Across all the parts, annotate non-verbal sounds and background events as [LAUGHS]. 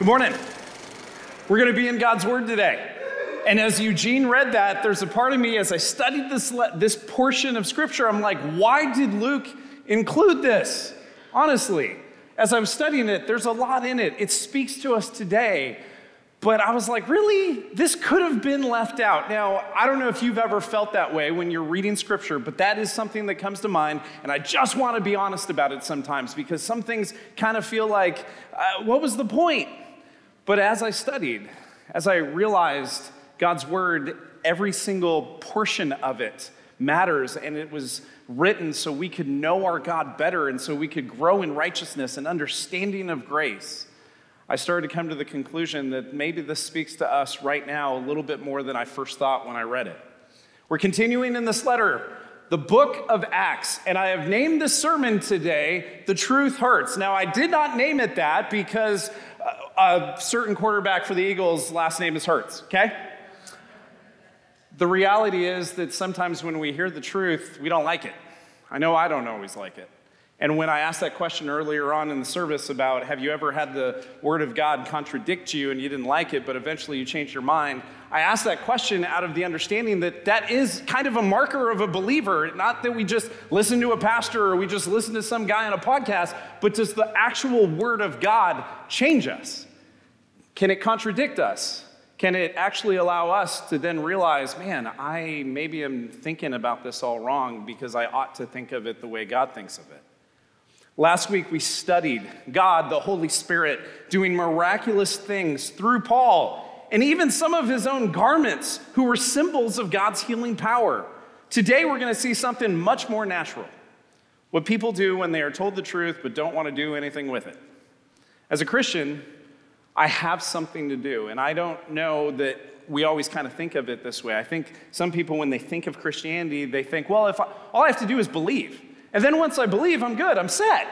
Good morning. We're going to be in God's Word today. And as Eugene read that, there's a part of me as I studied this, this portion of Scripture, I'm like, why did Luke include this? Honestly, as I'm studying it, there's a lot in it. It speaks to us today. But I was like, really? This could have been left out. Now, I don't know if you've ever felt that way when you're reading scripture, but that is something that comes to mind. And I just want to be honest about it sometimes because some things kind of feel like, uh, what was the point? But as I studied, as I realized God's word, every single portion of it matters, and it was written so we could know our God better and so we could grow in righteousness and understanding of grace. I started to come to the conclusion that maybe this speaks to us right now a little bit more than I first thought when I read it. We're continuing in this letter, the book of Acts, and I have named this sermon today, The Truth Hurts. Now, I did not name it that because a certain quarterback for the Eagles' last name is Hurts, okay? The reality is that sometimes when we hear the truth, we don't like it. I know I don't always like it. And when I asked that question earlier on in the service about have you ever had the Word of God contradict you and you didn't like it, but eventually you changed your mind, I asked that question out of the understanding that that is kind of a marker of a believer. Not that we just listen to a pastor or we just listen to some guy on a podcast, but does the actual Word of God change us? Can it contradict us? Can it actually allow us to then realize, man, I maybe am thinking about this all wrong because I ought to think of it the way God thinks of it? Last week we studied God, the Holy Spirit, doing miraculous things through Paul and even some of his own garments, who were symbols of God's healing power. Today we're going to see something much more natural what people do when they are told the truth but don't want to do anything with it. As a Christian, I have something to do. And I don't know that we always kind of think of it this way. I think some people, when they think of Christianity, they think, well, if I, all I have to do is believe. And then once I believe, I'm good, I'm set.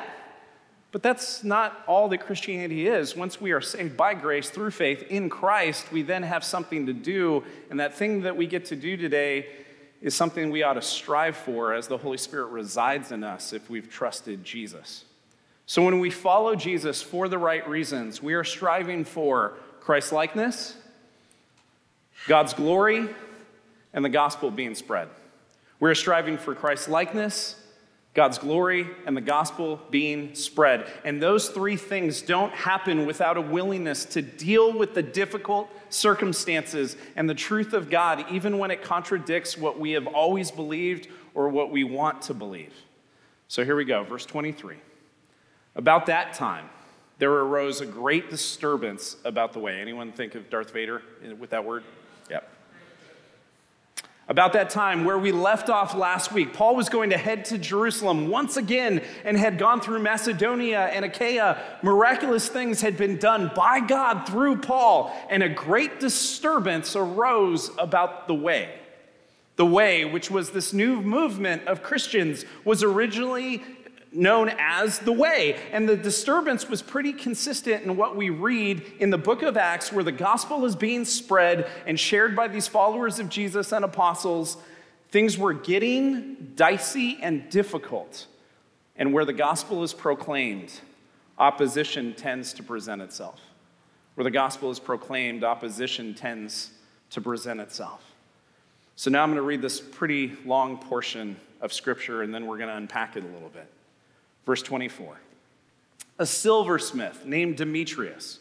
But that's not all that Christianity is. Once we are saved by grace through faith in Christ, we then have something to do. And that thing that we get to do today is something we ought to strive for as the Holy Spirit resides in us if we've trusted Jesus. So when we follow Jesus for the right reasons, we are striving for Christ likeness, God's glory, and the gospel being spread. We're striving for Christ likeness, God's glory, and the gospel being spread. And those three things don't happen without a willingness to deal with the difficult circumstances and the truth of God, even when it contradicts what we have always believed or what we want to believe. So here we go, verse 23. About that time, there arose a great disturbance about the way. Anyone think of Darth Vader with that word? About that time, where we left off last week, Paul was going to head to Jerusalem once again and had gone through Macedonia and Achaia. Miraculous things had been done by God through Paul, and a great disturbance arose about the way. The way, which was this new movement of Christians, was originally known as the Way. And the disturbance was pretty consistent in what we read in the book of Acts, where the gospel is being spread and shared by these followers of Jesus and apostles. Things were getting dicey and difficult. And where the gospel is proclaimed, opposition tends to present itself. Where the gospel is proclaimed, opposition tends to present itself. So now I'm going to read this pretty long portion of scripture and then we're going to unpack it a little bit. Verse 24 A silversmith named Demetrius,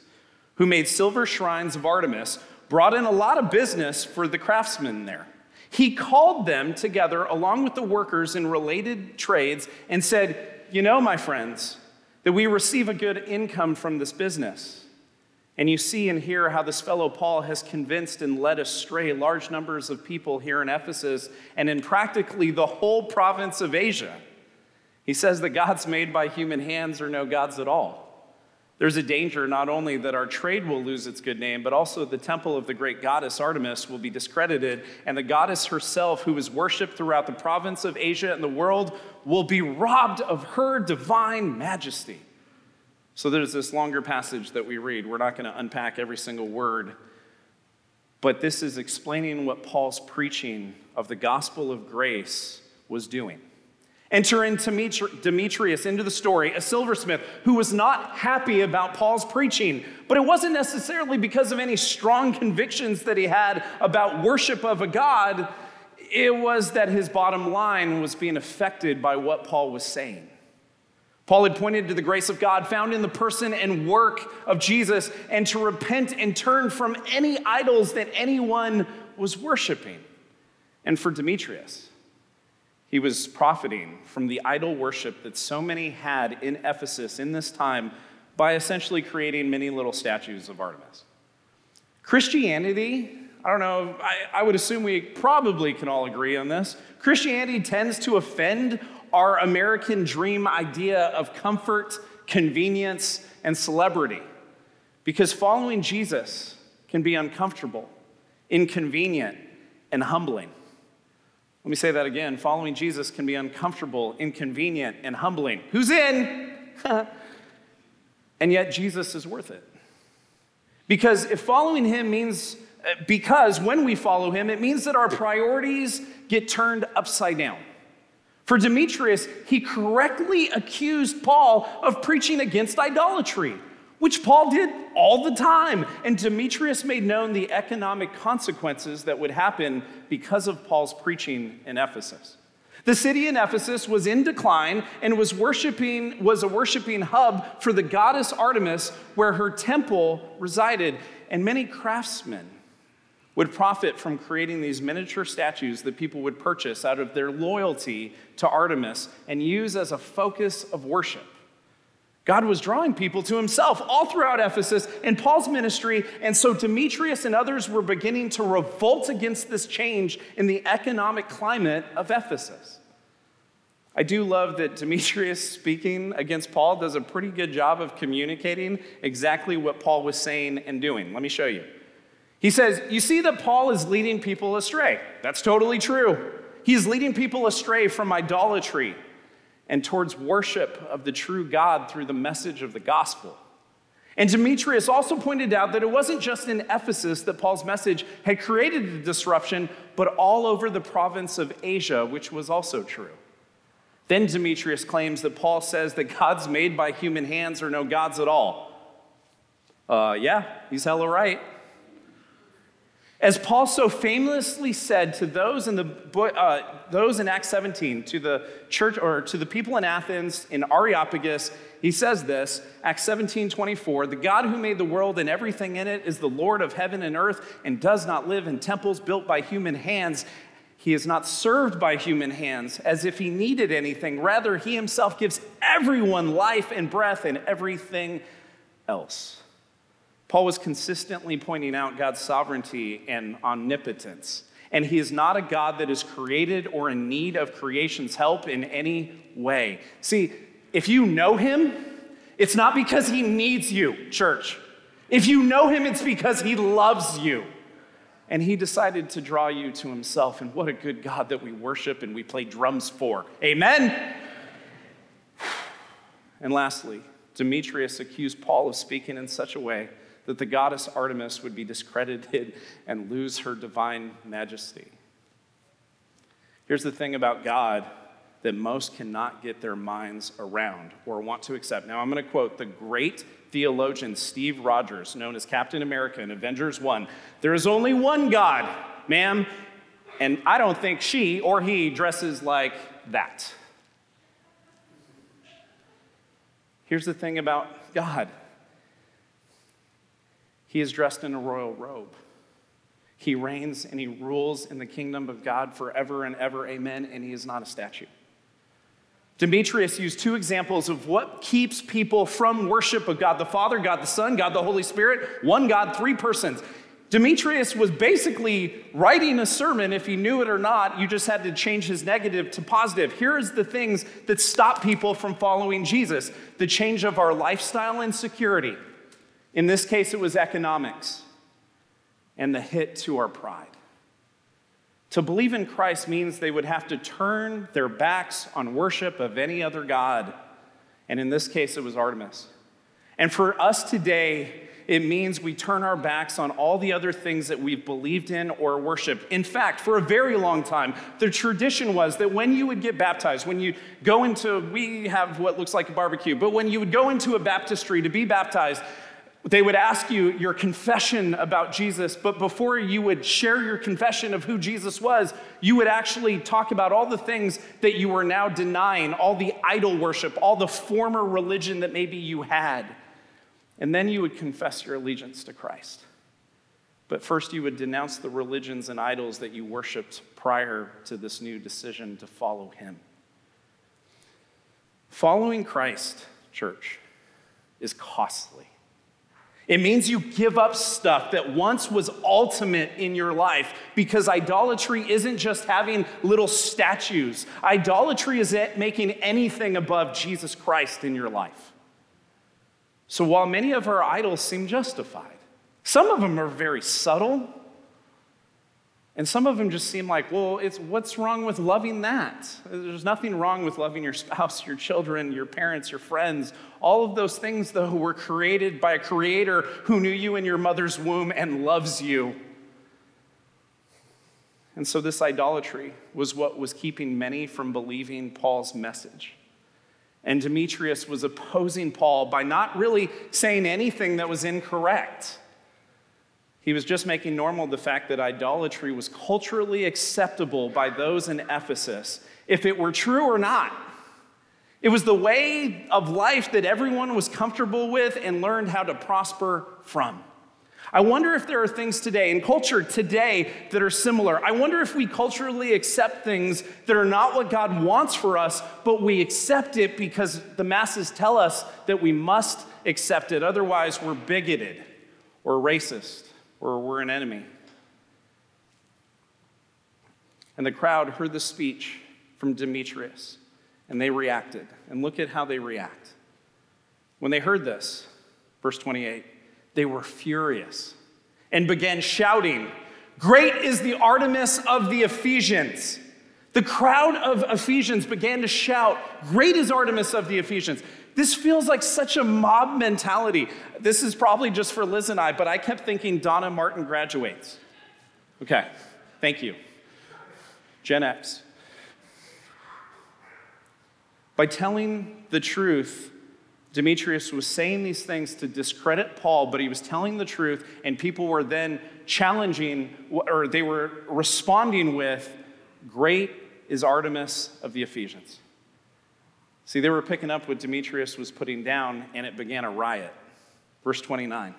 who made silver shrines of Artemis, brought in a lot of business for the craftsmen there. He called them together along with the workers in related trades and said, You know, my friends, that we receive a good income from this business. And you see and hear how this fellow Paul has convinced and led astray large numbers of people here in Ephesus and in practically the whole province of Asia. He says that gods made by human hands are no gods at all. There's a danger not only that our trade will lose its good name, but also the temple of the great goddess Artemis will be discredited, and the goddess herself, who is worshiped throughout the province of Asia and the world, will be robbed of her divine majesty. So there's this longer passage that we read. We're not going to unpack every single word, but this is explaining what Paul's preaching of the gospel of grace was doing. Enter into Demetrius into the story, a silversmith who was not happy about Paul's preaching, but it wasn't necessarily because of any strong convictions that he had about worship of a God. It was that his bottom line was being affected by what Paul was saying. Paul had pointed to the grace of God found in the person and work of Jesus and to repent and turn from any idols that anyone was worshiping. And for Demetrius, he was profiting from the idol worship that so many had in Ephesus in this time by essentially creating many little statues of Artemis. Christianity, I don't know, I, I, would assume we probably can all agree on this. Christianity tends to offend our American dream idea of comfort, convenience, and celebrity because following Jesus can be uncomfortable, inconvenient, and humbling. Let me say that again. Following Jesus can be uncomfortable, inconvenient, and humbling. Who's in? [LAUGHS] and yet, Jesus is worth it. Because if following him means, uh, because when we follow him, it means that our priorities get turned upside down. For Demetrius, he correctly accused Paul of preaching against idolatry which Paul did all the time. And Demetrius made known the economic consequences that would happen because of Paul's preaching in Ephesus. The city in Ephesus was in decline and was worshiping was a worshiping hub for the goddess Artemis where her temple resided and many craftsmen would profit from creating these miniature statues that people would purchase out of their loyalty to Artemis and use as a focus of worship. God was drawing people to himself all throughout Ephesus and Paul's ministry, and so Demetrius and others were beginning to revolt against this change in the economic climate of Ephesus. I do love that Demetrius speaking against Paul does a pretty good job of communicating exactly what Paul was saying and doing. Let me show you. He says, You see that Paul is leading people astray. That's totally true. He's leading people astray from idolatry and towards worship of the true God through the message of the gospel. And Demetrius also pointed out that it wasn't just in Ephesus that Paul's message had created the disruption, but all over the province of Asia, which was also true. Then Demetrius claims that Paul says that gods made by human hands are no gods at all. Uh, yeah, he's hella right. As Paul so famously said to those in, the, uh, those in Acts 17, to the church or to the people in Athens, in Areopagus, he says this, Acts 17, 24, the God who made the world and everything in it is the Lord of heaven and earth and does not live in temples built by human hands. He is not served by human hands as if he needed anything. Rather, he himself gives everyone life and breath and everything else. Paul was consistently pointing out God's sovereignty and omnipotence. And he is not a God that is created or in need of creation's help in any way. See, if you know him, it's not because he needs you, church. If you know him, it's because he loves you. And he decided to draw you to himself. And what a good God that we worship and we play drums for. Amen? [SIGHS] And lastly, Demetrius accused Paul of speaking in such a way that the goddess Artemis would be discredited [LAUGHS] and lose her divine majesty. Here's the thing about God that most cannot get their minds around or want to accept. Now, I'm going to quote the great theologian Steve Rogers, known as Captain America in Avengers 1. There is only one God, ma'am, and I don't think she or he dresses like that. Here's the thing about God he is dressed in a royal robe. He reigns and he rules in the kingdom of God forever and ever. Amen. And he is not a statue. Demetrius used two examples of what keeps people from worship of God the Father, God the Son, God the Holy Spirit, one God, three persons. Demetrius was basically writing a sermon, if he knew it or not, you just had to change his negative to positive. Here's the things that stop people from following Jesus the change of our lifestyle and security, in this case, it was economics and the hit to our pride. To believe in Christ means they would have to turn their backs on worship of any other God. And in this case, it was Artemis. And for us today, it means we turn our backs on all the other things that we've believed in or worshiped. In fact, for a very long time, the tradition was that when you would get baptized, when you go into, we have what looks like a barbecue, but when you would go into a baptistry to be baptized, they would ask you your confession about Jesus, but before you would share your confession of who Jesus was, you would actually talk about all the things that you were now denying, all the idol worship, all the former religion that maybe you had. And then you would confess your allegiance to Christ. But first, you would denounce the religions and idols that you worshiped prior to this new decision to follow Him. Following Christ, church, is costly. It means you give up stuff that once was ultimate in your life because idolatry isn't just having little statues. Idolatry is it making anything above Jesus Christ in your life. So while many of our idols seem justified, some of them are very subtle, and some of them just seem like, well, it's what's wrong with loving that? There's nothing wrong with loving your spouse, your children, your parents, your friends. All of those things, though, were created by a creator who knew you in your mother's womb and loves you. And so, this idolatry was what was keeping many from believing Paul's message. And Demetrius was opposing Paul by not really saying anything that was incorrect. He was just making normal the fact that idolatry was culturally acceptable by those in Ephesus, if it were true or not. It was the way of life that everyone was comfortable with and learned how to prosper from. I wonder if there are things today in culture today that are similar. I wonder if we culturally accept things that are not what God wants for us, but we accept it because the masses tell us that we must accept it. Otherwise, we're bigoted or racist or we're an enemy. And the crowd heard the speech from Demetrius, and they reacted. And look at how they react. When they heard this, verse 28, they were furious and began shouting, Great is the Artemis of the Ephesians. The crowd of Ephesians began to shout, Great is Artemis of the Ephesians. This feels like such a mob mentality. This is probably just for Liz and I, but I kept thinking Donna Martin graduates. Okay, thank you. Gen X. By telling the truth, Demetrius was saying these things to discredit Paul, but he was telling the truth, and people were then challenging, or they were responding with, Great is Artemis of the Ephesians. See, they were picking up what Demetrius was putting down, and it began a riot. Verse 29.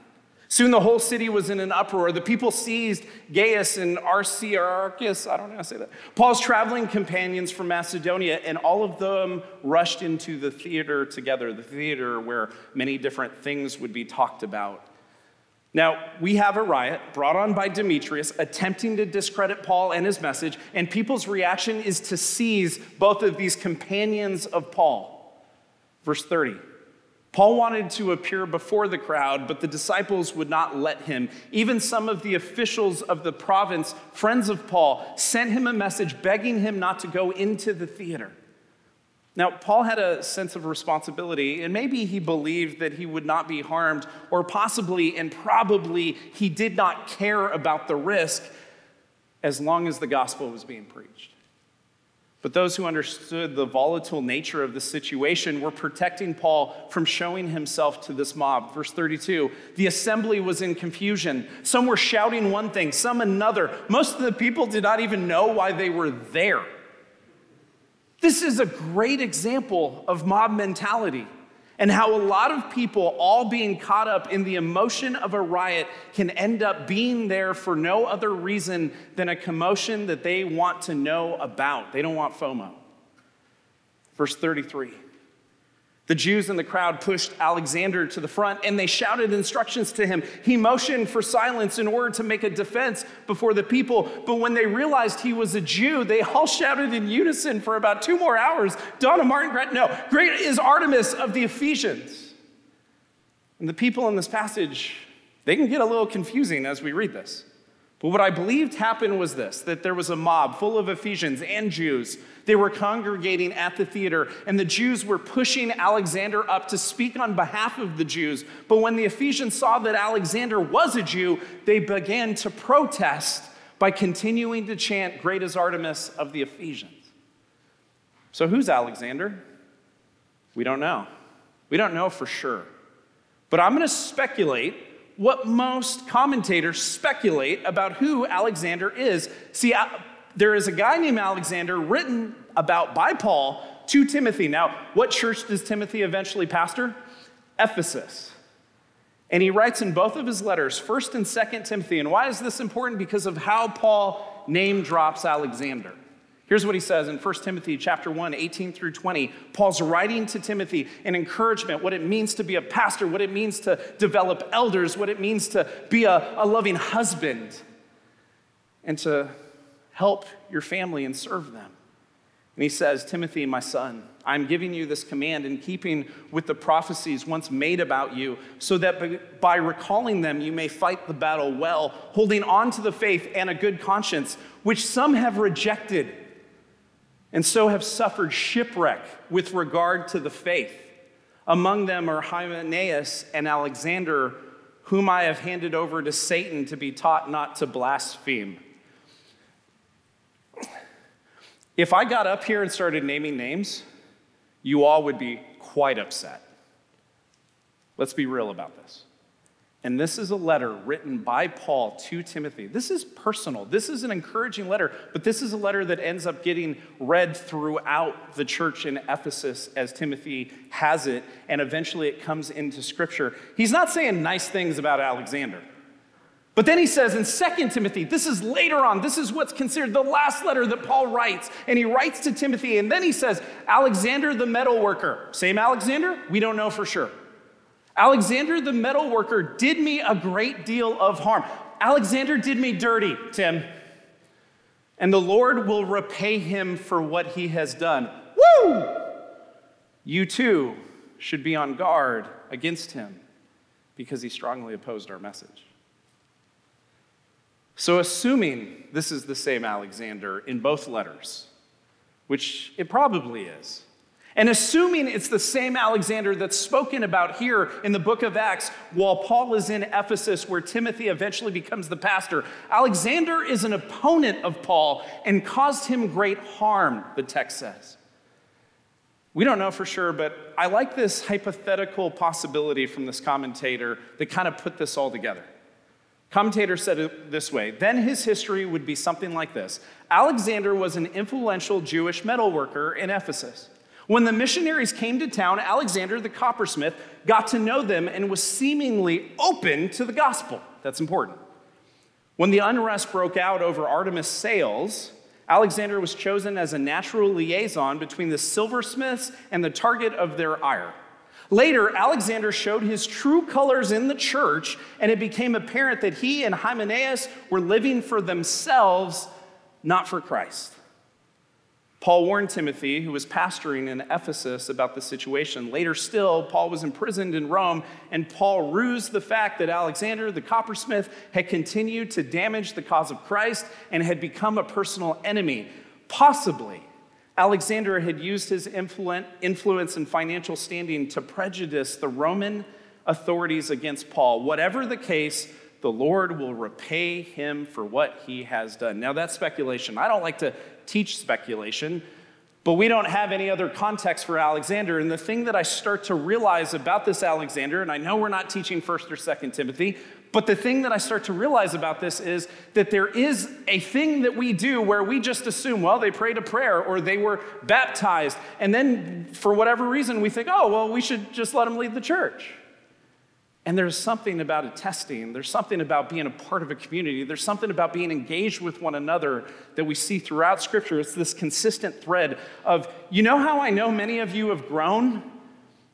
Soon the whole city was in an uproar. The people seized Gaius and Aristarchus, I don't know how to say that, Paul's traveling companions from Macedonia, and all of them rushed into the theater together, the theater where many different things would be talked about. Now, we have a riot brought on by Demetrius attempting to discredit Paul and his message, and people's reaction is to seize both of these companions of Paul. Verse 30. Paul wanted to appear before the crowd, but the disciples would not let him. Even some of the officials of the province, friends of Paul, sent him a message begging him not to go into the theater. Now, Paul had a sense of responsibility, and maybe he believed that he would not be harmed, or possibly and probably he did not care about the risk as long as the gospel was being preached. But those who understood the volatile nature of the situation were protecting Paul from showing himself to this mob. Verse 32 the assembly was in confusion. Some were shouting one thing, some another. Most of the people did not even know why they were there. This is a great example of mob mentality and how a lot of people, all being caught up in the emotion of a riot, can end up being there for no other reason than a commotion that they want to know about. They don't want FOMO. Verse 33. The Jews in the crowd pushed Alexander to the front and they shouted instructions to him. He motioned for silence in order to make a defense before the people. But when they realized he was a Jew, they all [LAUGHS] shouted in unison for about two more hours Donna Martin, Grant, no, great is Artemis of the Ephesians. And the people in this passage, they can get a little confusing as we read this. But what I believed happened was this that there was a mob full of Ephesians and Jews. They were congregating at the theater, and the Jews were pushing Alexander up to speak on behalf of the Jews. But when the Ephesians saw that Alexander was a Jew, they began to protest by continuing to chant, Great is Artemis of the Ephesians. So, who's Alexander? We don't know. We don't know for sure. But I'm going to speculate what most commentators speculate about who Alexander is. See, uh, there is a guy named Alexander written about by Paul to Timothy. Now, what church does Timothy eventually pastor? Ephesus. And he writes in both of his letters, 1st and 2nd Timothy. And why is this important? Because of how Paul name drops Alexander. Here's what he says in 1 Timothy chapter 1, 18 through 20. Paul's writing to Timothy an encouragement, what it means to be a pastor, what it means to develop elders, what it means to be a, a loving husband, and to help your family and serve them. And he says, Timothy, my son, I'm giving you this command in keeping with the prophecies once made about you, so that by recalling them you may fight the battle well, holding on to the faith and a good conscience, which some have rejected and so have suffered shipwreck with regard to the faith. Among them are Hymenaeus and Alexander, whom I have handed over to Satan to be taught not to blaspheme. If I got up here and started naming names, you all would be quite upset. Let's be real about this. And this is a letter written by Paul to Timothy. This is personal. This is an encouraging letter, but this is a letter that ends up getting read throughout the church in Ephesus as Timothy has it, and eventually it comes into scripture. He's not saying nice things about Alexander. But then he says in 2 Timothy, this is later on, this is what's considered the last letter that Paul writes. And he writes to Timothy, and then he says, Alexander the metal worker. Same Alexander? We don't know for sure. Alexander the metal worker did me a great deal of harm. Alexander did me dirty, Tim. And the Lord will repay him for what he has done. Woo! You too should be on guard against him because he strongly opposed our message. So, assuming this is the same Alexander in both letters, which it probably is, and assuming it's the same Alexander that's spoken about here in the book of Acts while Paul is in Ephesus, where Timothy eventually becomes the pastor, Alexander is an opponent of Paul and caused him great harm, the text says. We don't know for sure, but I like this hypothetical possibility from this commentator that kind of put this all together. Commentator said it this way then his history would be something like this Alexander was an influential Jewish metalworker in Ephesus. When the missionaries came to town, Alexander the coppersmith got to know them and was seemingly open to the gospel. That's important. When the unrest broke out over Artemis sales, Alexander was chosen as a natural liaison between the silversmiths and the target of their ire. Later, Alexander showed his true colors in the church, and it became apparent that he and Hymenaeus were living for themselves, not for Christ. Paul warned Timothy, who was pastoring in Ephesus, about the situation. Later still, Paul was imprisoned in Rome, and Paul rused the fact that Alexander, the coppersmith, had continued to damage the cause of Christ and had become a personal enemy. Possibly, Alexander had used his influence and financial standing to prejudice the Roman authorities against Paul. Whatever the case, the Lord will repay him for what he has done. Now, that's speculation. I don't like to teach speculation, but we don't have any other context for Alexander. And the thing that I start to realize about this Alexander, and I know we're not teaching 1st or 2nd Timothy, but the thing that I start to realize about this is that there is a thing that we do where we just assume, well, they prayed a prayer or they were baptized. And then for whatever reason, we think, oh, well, we should just let them lead the church. And there's something about attesting, there's something about being a part of a community, there's something about being engaged with one another that we see throughout Scripture. It's this consistent thread of, you know how I know many of you have grown?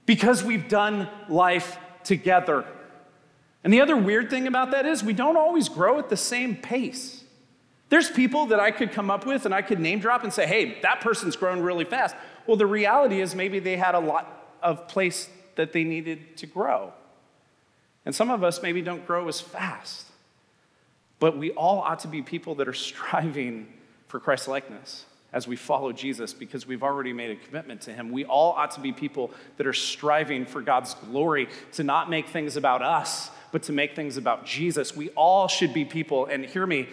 Because we've done life together. And the other weird thing about that is we don't always grow at the same pace. There's people that I could come up with and I could name drop and say, hey, that person's grown really fast. Well, the reality is maybe they had a lot of place that they needed to grow. And some of us maybe don't grow as fast. But we all ought to be people that are striving for Christ likeness as we follow Jesus because we've already made a commitment to Him. We all ought to be people that are striving for God's glory, to not make things about us, but to make things about Jesus. We all should be people, and hear me,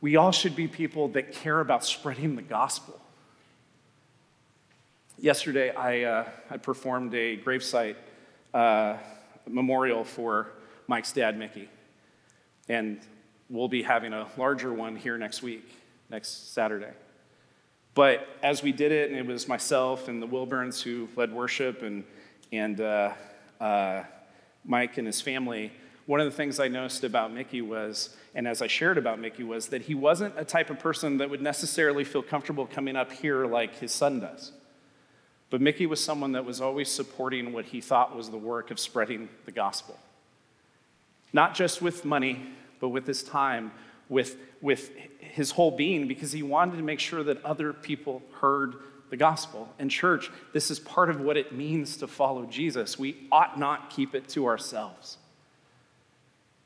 we all should be people that care about spreading the gospel. Yesterday, I, uh, I performed a gravesite uh, memorial for Mike's dad, Mickey. And we'll be having a larger one here next week, next Saturday. But as we did it, and it was myself and the Wilburns who led worship, and, and uh, uh, Mike and his family, one of the things I noticed about Mickey was, and as I shared about Mickey, was that he wasn't a type of person that would necessarily feel comfortable coming up here like his son does. But Mickey was someone that was always supporting what he thought was the work of spreading the gospel. Not just with money, but with his time, with, with his whole being, because he wanted to make sure that other people heard the gospel. And, church, this is part of what it means to follow Jesus. We ought not keep it to ourselves.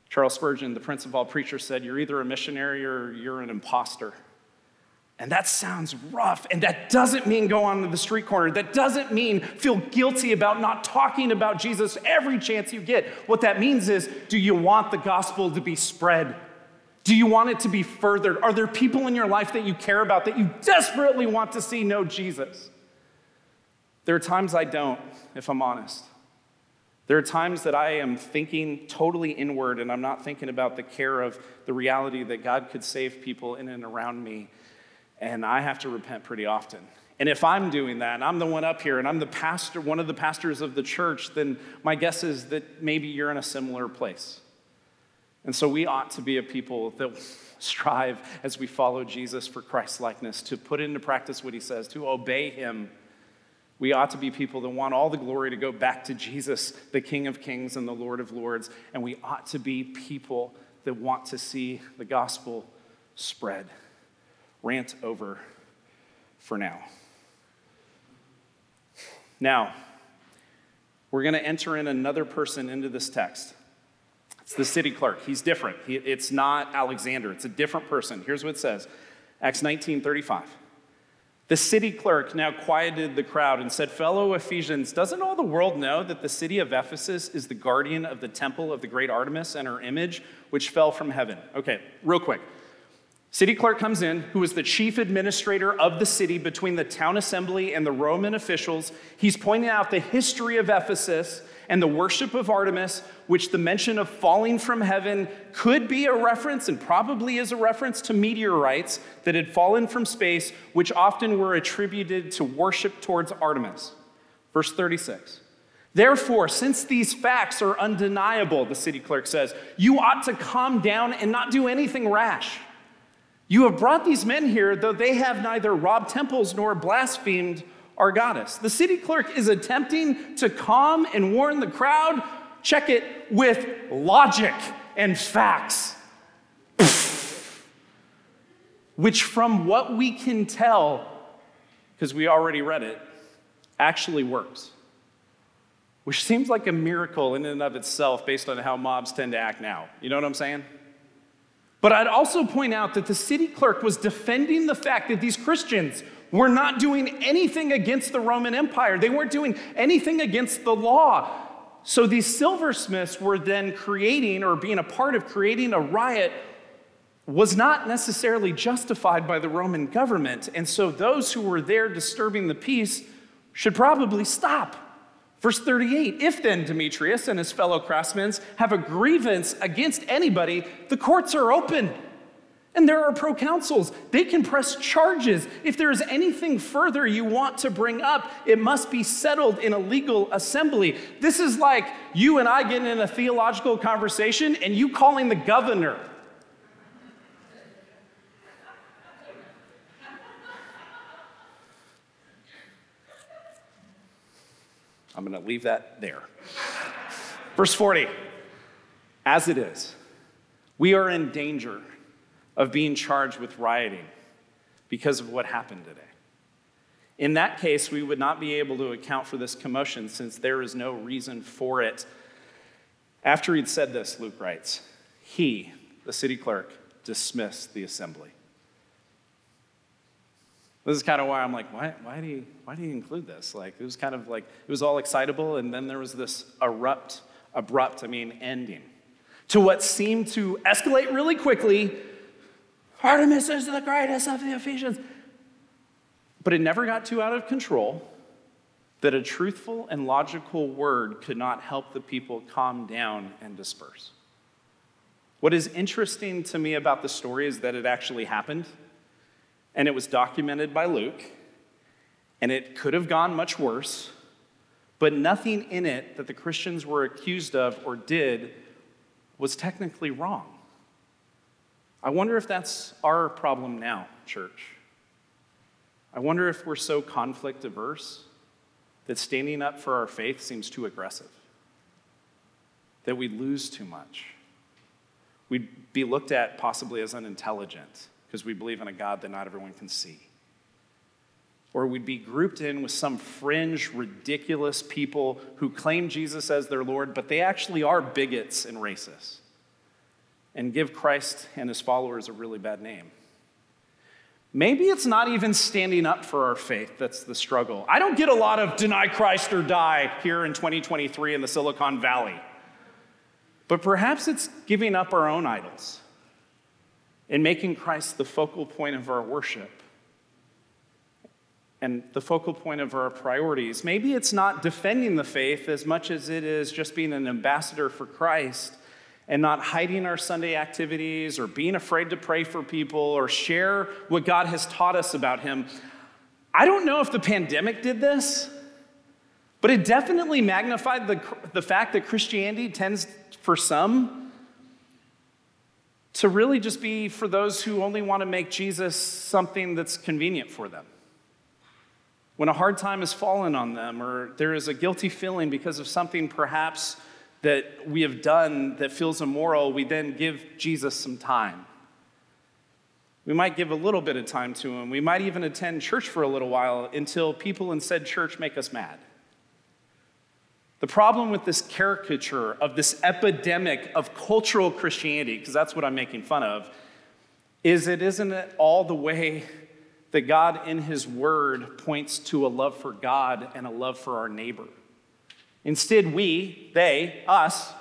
Charles Spurgeon, the prince of all preachers, said, You're either a missionary or you're an impostor. And that sounds rough. And that doesn't mean go on to the street corner. That doesn't mean feel guilty about not talking about Jesus every chance you get. What that means is do you want the gospel to be spread? Do you want it to be furthered? Are there people in your life that you care about that you desperately want to see know Jesus? There are times I don't, if I'm honest. There are times that I am thinking totally inward and I'm not thinking about the care of the reality that God could save people in and around me and I have to repent pretty often. And if I'm doing that, and I'm the one up here, and I'm the pastor, one of the pastors of the church, then my guess is that maybe you're in a similar place. And so we ought to be a people that [LAUGHS] strive as we follow Jesus for Christ's likeness, to put into practice what he says, to obey him. We ought to be people that want all the glory to go back to Jesus, the King of Kings and the Lord of Lords. And we ought to be people that want to see the gospel spread rant over for now. Now, we're going to enter in another person into this text. It's the city clerk. He's different. He, it's not Alexander, it's a different person. Here's what it says Acts 19 35. The city clerk now quieted the crowd and said, Fellow Ephesians, doesn't all the world know that the city of Ephesus is the guardian of the temple of the great Artemis and her image, which fell from heaven? Okay, real quick. City clerk comes in, who is the chief administrator of the city between the town assembly and the Roman officials. He's pointing out the history of Ephesus and the worship of Artemis, which the mention of falling from heaven could be a reference and probably is a reference to meteorites that had fallen from space, which often were attributed to worship towards Artemis. Verse 36. Therefore, since these facts are undeniable, the city clerk says, you ought to calm down and not do anything rash. You have brought these men here, though they have neither robbed temples nor blasphemed our goddess. The city clerk is attempting to calm and warn the crowd. Check it with logic and facts. [LAUGHS] Which, from what we can tell, because we already read it, actually works. Which seems like a miracle in and of itself based on how mobs tend to act now. You know what I'm saying? But I'd also point out that the city clerk was defending the fact that these Christians were not doing anything against the Roman Empire. They weren't doing anything against the law. So these silversmiths were then creating or being a part of creating a riot was not necessarily justified by the Roman government. And so those who were there disturbing the peace should probably stop. Verse 38 If then Demetrius and his fellow craftsmen have a grievance against anybody, the courts are open. And there are proconsuls. They can press charges. If there is anything further you want to bring up, it must be settled in a legal assembly. This is like you and I getting in a theological conversation and you calling the governor. I'm going to leave that there. Verse 40 As it is, we are in danger of being charged with rioting because of what happened today. In that case, we would not be able to account for this commotion since there is no reason for it. After he'd said this, Luke writes, He, the city clerk dismissed the assembly. This is kind of why I'm like, why, why, do you, why do you include this? Like, it was kind of like, it was all excitable, and then there was this abrupt, abrupt, I mean, ending to what seemed to escalate really quickly. Artemis is the greatest of the Ephesians. But it never got too out of control that a truthful and logical word could not help the people calm down and disperse. What is interesting to me about the story is that it actually happened, and it was documented by Luke, and it could have gone much worse, but nothing in it that the Christians were accused of or did was technically wrong. I wonder if that's our problem now, church. I wonder if we're so conflict averse that standing up for our faith seems too aggressive, that we lose too much. We'd be looked at possibly as unintelligent because we believe in a God that not everyone can see. Or we'd be grouped in with some fringe, ridiculous people who claim Jesus as their Lord, but they actually are bigots and racists and give Christ and his followers a really bad name. Maybe it's not even standing up for our faith that's the struggle. I don't get a lot of deny Christ or die here in 2023 in the Silicon Valley. But perhaps it's giving up our own idols and making Christ the focal point of our worship and the focal point of our priorities. Maybe it's not defending the faith as much as it is just being an ambassador for Christ and not hiding our Sunday activities or being afraid to pray for people or share what God has taught us about Him. I don't know if the pandemic did this, but it definitely magnified the, the fact that Christianity tends, for some, to really just be for those who only want to make Jesus something that's convenient for them. When a hard time has fallen on them, or there is a guilty feeling because of something perhaps that we have done that feels immoral, we then give Jesus some time. We might give a little bit of time to him. We might even attend church for a little while until people in said church make us mad. The problem with this caricature of this epidemic of cultural Christianity, because that's what I'm making fun of, is it isn't it all the way that God in His Word points to a love for God and a love for our neighbor. Instead, we, they, us,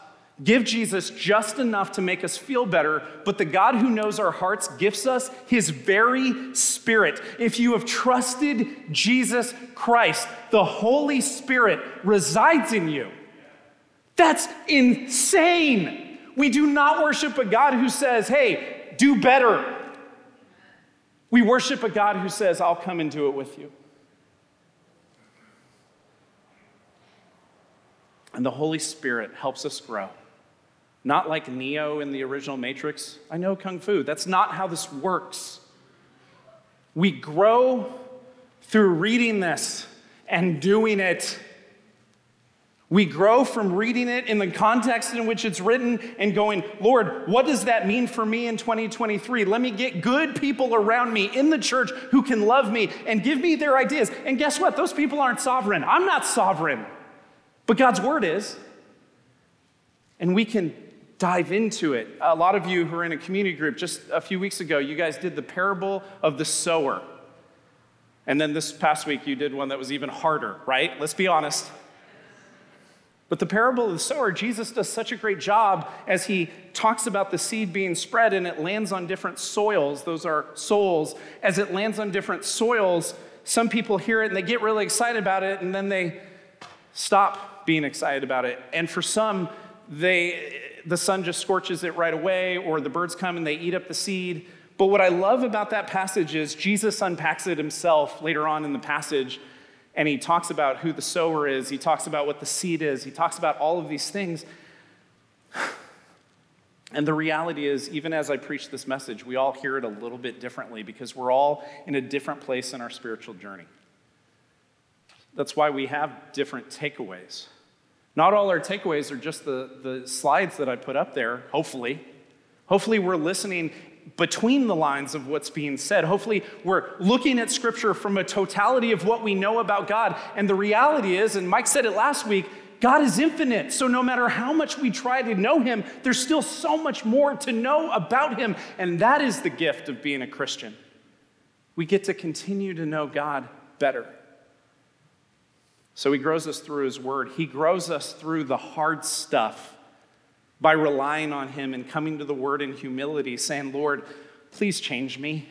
give Jesus just enough to make us feel better, but the God who knows our hearts gifts us his very spirit. If you have trusted Jesus Christ, the Holy Spirit resides in you. That's insane. We do not worship a God who says, hey, do better. We worship a God who says, I'll come and do it with you. And the Holy Spirit helps us grow. Not like Neo in the original Matrix. I know Kung Fu. That's not how this works. We grow through reading this and doing it. We grow from reading it in the context in which it's written and going, Lord, what does that mean for me in 2023? Let me get good people around me in the church who can love me and give me their ideas. And guess what? Those people aren't sovereign. I'm not sovereign. But God's word is. And we can dive into it. A lot of you who are in a community group, just a few weeks ago, you guys did the parable of the sower. And then this past week, you did one that was even harder, right? Let's be honest. But the parable of the sower, Jesus does such a great job as he talks about the seed being spread and it lands on different soils. Those are souls. As it lands on different soils, some people hear it and they get really excited about it and then they stop being excited about it. And for some, they, the sun just scorches it right away, or the birds come and they eat up the seed. But what I love about that passage is Jesus unpacks it himself later on in the passage, and he talks about who the sower is, he talks about what the seed is, he talks about all of these things. [SIGHS] And the reality is, even as I preach this message, we all hear it a little bit differently because we're all in a different place in our spiritual journey. That's why we have different takeaways. Not all our takeaways are just the, the slides that I put up there, hopefully. Hopefully, we're listening between the lines of what's being said. Hopefully, we're looking at Scripture from a totality of what we know about God. And the reality is, and Mike said it last week, God is infinite, so no matter how much we try to know Him, there's still so much more to know about Him. And that is the gift of being a Christian. We get to continue to know God better. So He grows us through His Word, He grows us through the hard stuff by relying on Him and coming to the Word in humility, saying, Lord, please change me.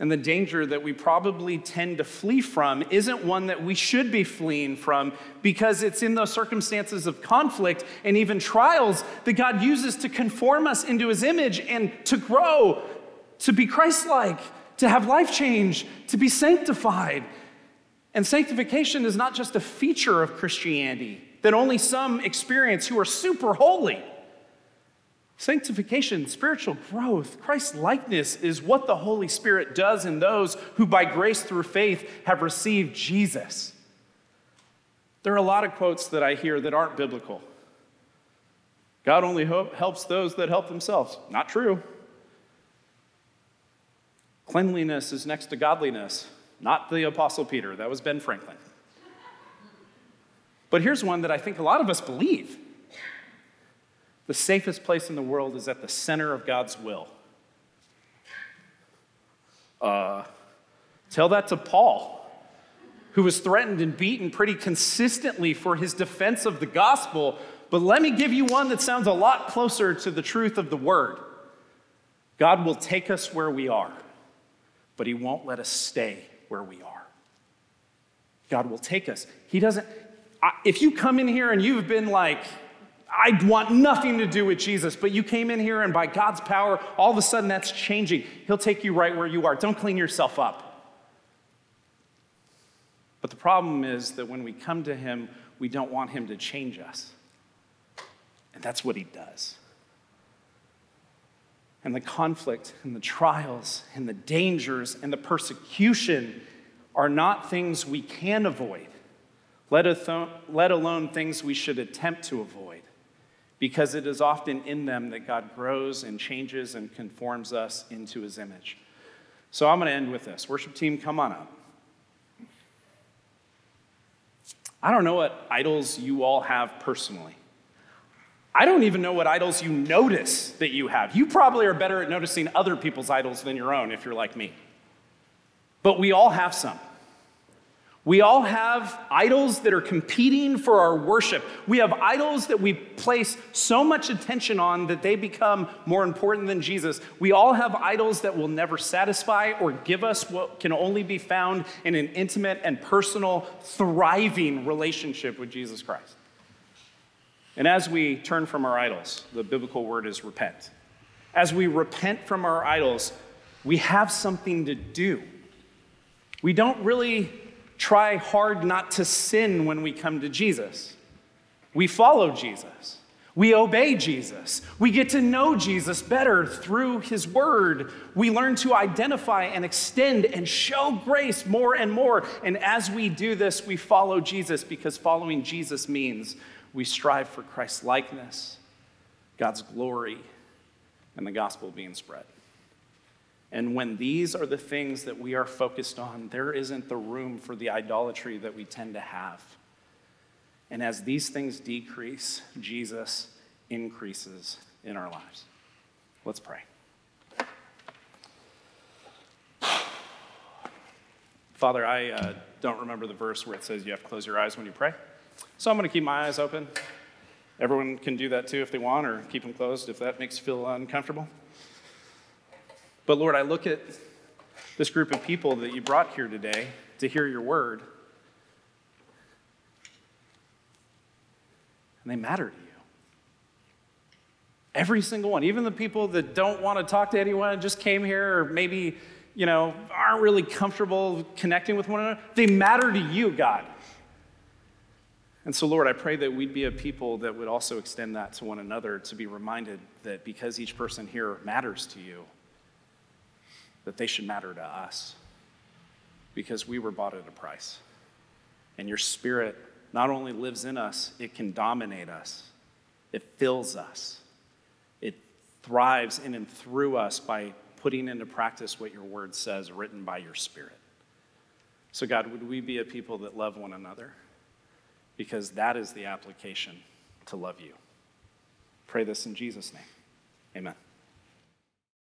And the danger that we probably tend to flee from isn't one that we should be fleeing from because it's in those circumstances of conflict and even trials that God uses to conform us into his image and to grow, to be Christ like, to have life change, to be sanctified. And sanctification is not just a feature of Christianity that only some experience who are super holy. Sanctification, spiritual growth, Christ likeness is what the Holy Spirit does in those who, by grace through faith, have received Jesus. There are a lot of quotes that I hear that aren't biblical. God only helps those that help themselves. Not true. Cleanliness is next to godliness. Not the Apostle Peter, that was Ben Franklin. But here's one that I think a lot of us believe the safest place in the world is at the center of God's will. Uh, tell that to Paul, who was threatened and beaten pretty consistently for his defense of the gospel. But let me give you one that sounds a lot closer to the truth of the word God will take us where we are, but he won't let us stay where we are. God will take us. He doesn't, if you come in here and you've been like, I want nothing to do with Jesus, but you came in here and by God's power, all of a sudden that's changing. He'll take you right where you are. Don't clean yourself up. But the problem is that when we come to Him, we don't want Him to change us. And that's what He does. And the conflict and the trials and the dangers and the persecution are not things we can avoid, let alone things we should attempt to avoid because it is often in them that God grows and changes and conforms us into his image. So I'm going to end with this. Worship team, come on up. I don't know what idols you all have personally. I don't even know what idols you notice that you have. You probably are better at noticing other people's idols than your own if you're like me. But we all have some. We all have idols that are competing for our worship. We have idols that we place so much attention on that they become more important than Jesus. We all have idols that will never satisfy or give us what can only be found in an intimate and personal, thriving relationship with Jesus Christ. And as we turn from our idols, the biblical word is repent. As we repent from our idols, we have something to do. We don't really try hard not to sin when we come to Jesus. We follow Jesus. We obey Jesus. We get to know Jesus better through his word. We learn to identify and extend and show grace more and more. And as we do this, we follow Jesus because following Jesus means we strive for Christ's likeness, God's glory, and the gospel being spread. And when these are the things that we are focused on, there isn't the room for the idolatry that we tend to have. And as these things decrease, Jesus increases in our lives. Let's pray. Father, I uh, don't remember the verse where it says you have to close your eyes when you pray. So I'm going to keep my eyes open. Everyone can do that too if they want, or keep them closed if that makes you feel uncomfortable. But Lord, I look at this group of people that you brought here today to hear your word, and they matter to you. Every single one, even the people that don't want to talk to anyone, just came here, or maybe, you know, aren't really comfortable connecting with one another, they matter to you, God. And so, Lord, I pray that we'd be a people that would also extend that to one another to be reminded that because each person here matters to you, that they should matter to us because we were bought at a price. And your spirit not only lives in us, it can dominate us, it fills us, it thrives in and through us by putting into practice what your word says, written by your spirit. So, God, would we be a people that love one another? Because that is the application to love you. Pray this in Jesus' name. Amen.